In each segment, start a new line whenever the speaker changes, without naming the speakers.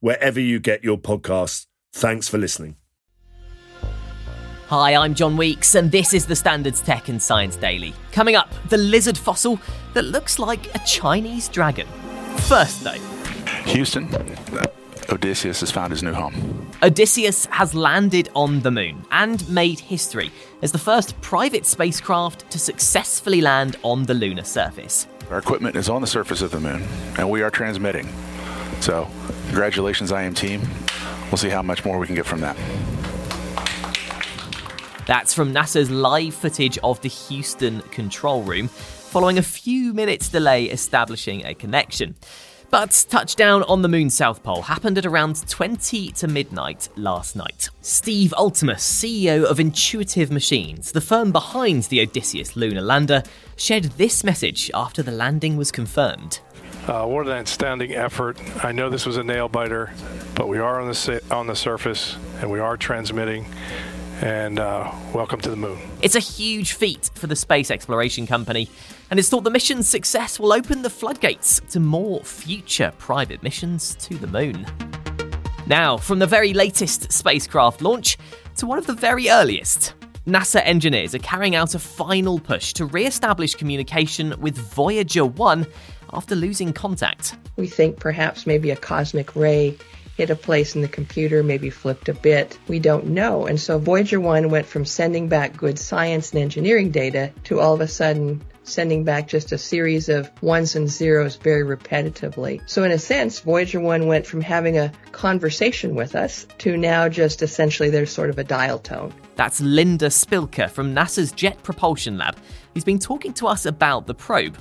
wherever you get your podcasts. Thanks for listening.
Hi, I'm John Weeks, and this is the Standards Tech and Science Daily. Coming up, the lizard fossil that looks like a Chinese dragon. First, though,
Houston, Odysseus has found his new home.
Odysseus has landed on the moon and made history as the first private spacecraft to successfully land on the lunar surface.
Our equipment is on the surface of the moon, and we are transmitting. So, congratulations, IM team. We'll see how much more we can get from that.
That's from NASA's live footage of the Houston control room, following a few minutes' delay establishing a connection. But touchdown on the moon's south pole happened at around 20 to midnight last night. Steve Altemus, CEO of Intuitive Machines, the firm behind the Odysseus lunar lander, shared this message after the landing was confirmed.
Uh, what an outstanding effort. I know this was a nail biter, but we are on the, on the surface and we are transmitting. And uh, welcome to the moon.
It's a huge feat for the space exploration company, and it's thought the mission's success will open the floodgates to more future private missions to the moon. Now, from the very latest spacecraft launch to one of the very earliest, NASA engineers are carrying out a final push to re establish communication with Voyager 1 after losing contact.
We think perhaps maybe a cosmic ray hit a place in the computer, maybe flipped a bit. We don't know. And so Voyager 1 went from sending back good science and engineering data to all of a sudden sending back just a series of ones and zeros very repetitively. So in a sense, Voyager 1 went from having a conversation with us to now just essentially there's sort of a dial tone.
That's Linda Spilker from NASA's Jet Propulsion Lab, who's been talking to us about the probe.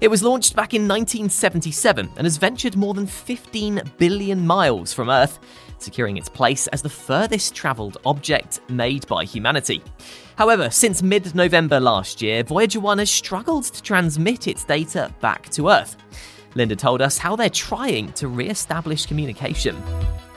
It was launched back in 1977 and has ventured more than 15 billion miles from Earth, securing its place as the furthest travelled object made by humanity. However, since mid November last year, Voyager 1 has struggled to transmit its data back to Earth. Linda told us how they're trying to re establish communication.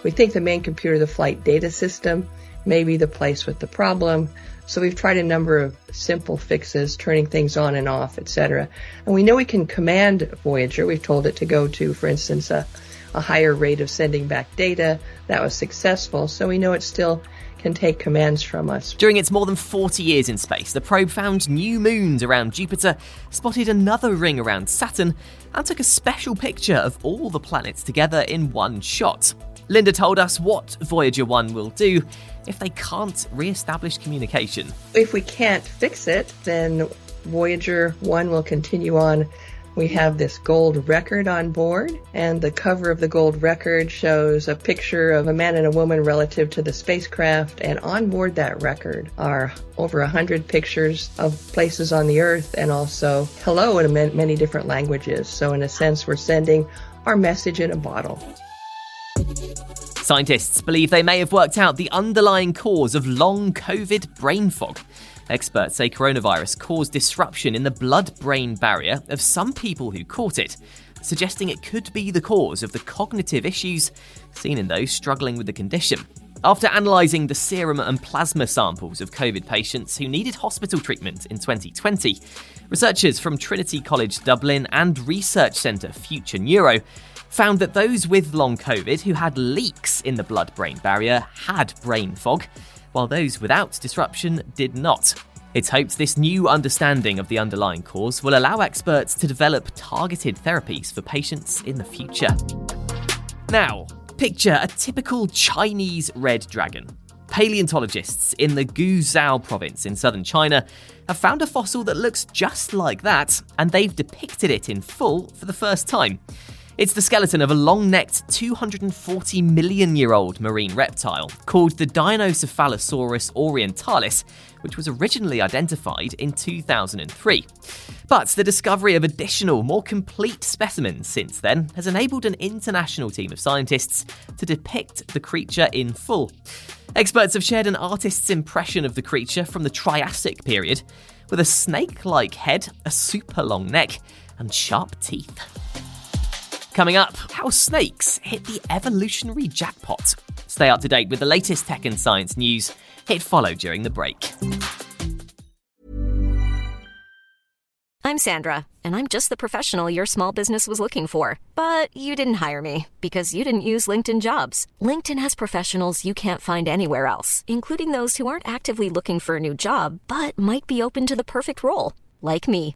We think the main computer, of the flight data system, may be the place with the problem. So we've tried a number of simple fixes, turning things on and off, etc. And we know we can command Voyager. We've told it to go to, for instance, a, a higher rate of sending back data. That was successful. So we know it still can take commands from us.
During its more than 40 years in space, the probe found new moons around Jupiter, spotted another ring around Saturn, and took a special picture of all the planets together in one shot. Linda told us what Voyager 1 will do if they can't re establish communication.
If we can't fix it, then Voyager 1 will continue on. We have this gold record on board, and the cover of the gold record shows a picture of a man and a woman relative to the spacecraft. And on board that record are over 100 pictures of places on the Earth and also hello in many different languages. So, in a sense, we're sending our message in a bottle.
Scientists believe they may have worked out the underlying cause of long COVID brain fog. Experts say coronavirus caused disruption in the blood brain barrier of some people who caught it, suggesting it could be the cause of the cognitive issues seen in those struggling with the condition. After analysing the serum and plasma samples of COVID patients who needed hospital treatment in 2020, researchers from Trinity College Dublin and research centre Future Neuro found that those with long COVID who had leaks in the blood brain barrier had brain fog, while those without disruption did not. It's hoped this new understanding of the underlying cause will allow experts to develop targeted therapies for patients in the future. Now, picture a typical Chinese red dragon. Paleontologists in the Guizhou province in southern China have found a fossil that looks just like that, and they've depicted it in full for the first time. It's the skeleton of a long necked 240 million year old marine reptile called the Dinocephalosaurus orientalis, which was originally identified in 2003. But the discovery of additional, more complete specimens since then has enabled an international team of scientists to depict the creature in full. Experts have shared an artist's impression of the creature from the Triassic period, with a snake like head, a super long neck, and sharp teeth. Coming up, how snakes hit the evolutionary jackpot. Stay up to date with the latest tech and science news. Hit follow during the break.
I'm Sandra, and I'm just the professional your small business was looking for. But you didn't hire me because you didn't use LinkedIn jobs. LinkedIn has professionals you can't find anywhere else, including those who aren't actively looking for a new job but might be open to the perfect role, like me.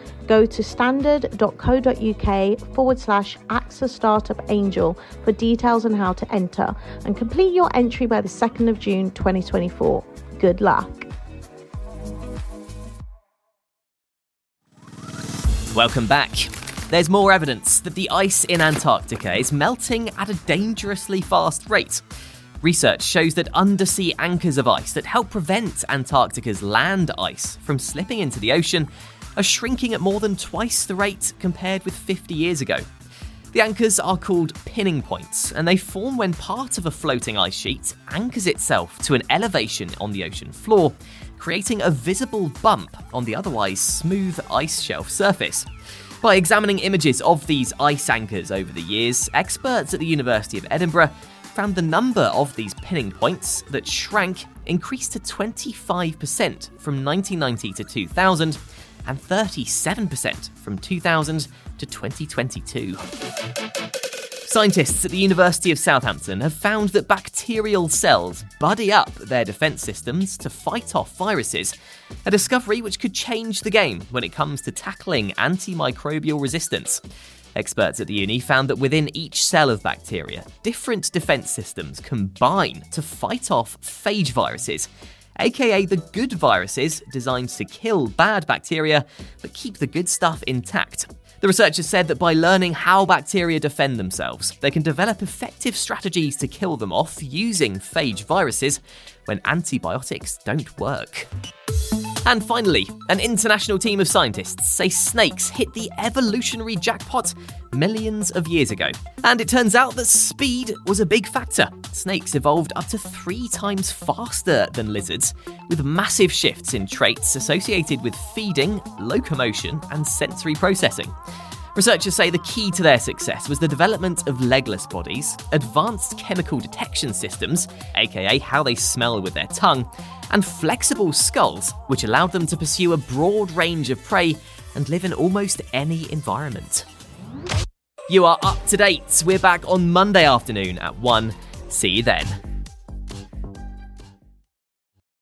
Go to standard.co.uk forward slash AXA Startup Angel for details on how to enter and complete your entry by the 2nd of June 2024. Good luck.
Welcome back. There's more evidence that the ice in Antarctica is melting at a dangerously fast rate. Research shows that undersea anchors of ice that help prevent Antarctica's land ice from slipping into the ocean are shrinking at more than twice the rate compared with 50 years ago. The anchors are called pinning points, and they form when part of a floating ice sheet anchors itself to an elevation on the ocean floor, creating a visible bump on the otherwise smooth ice shelf surface. By examining images of these ice anchors over the years, experts at the University of Edinburgh found the number of these pinning points that shrank increased to 25% from 1990 to 2000 and 37% from 2000 to 2022. Scientists at the University of Southampton have found that bacterial cells buddy up their defense systems to fight off viruses, a discovery which could change the game when it comes to tackling antimicrobial resistance. Experts at the uni found that within each cell of bacteria, different defense systems combine to fight off phage viruses, aka the good viruses designed to kill bad bacteria but keep the good stuff intact. The researchers said that by learning how bacteria defend themselves, they can develop effective strategies to kill them off using phage viruses when antibiotics don't work. And finally, an international team of scientists say snakes hit the evolutionary jackpot millions of years ago. And it turns out that speed was a big factor. Snakes evolved up to three times faster than lizards, with massive shifts in traits associated with feeding, locomotion, and sensory processing. Researchers say the key to their success was the development of legless bodies, advanced chemical detection systems, aka how they smell with their tongue, and flexible skulls, which allowed them to pursue a broad range of prey and live in almost any environment. You are up to date. We're back on Monday afternoon at 1. See you then.